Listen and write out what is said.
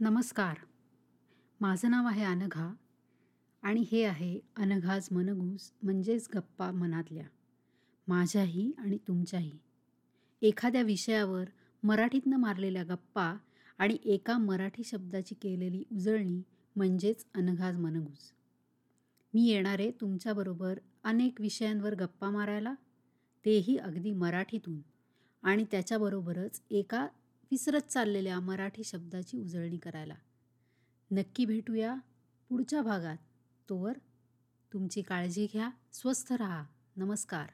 नमस्कार. माझं नाव आहे अनघा आणि हे आहे अनघाज मनगूस म्हणजेच गप्पा मनातल्या. माझ्याही आणि तुमच्याही. एखाद्या विषयावर मराठीतनं मारलेल्या गप्पा आणि एका मराठी शब्दाची केलेली उजळणी म्हणजेच अनघाज मनगूस मी येणारे तुमच्याबरोबर अनेक विषयांवर गप्पा मारायला तेही अगदी मराठीतून आणि त्याच्याबरोबरच एका विसरत चाललेल्या मराठी शब्दाची उजळणी करायला. नक्की भेटूया पुढच्या भागात. तोवर तुमची काळजी घ्या स्वस्थ रहा. नमस्कार.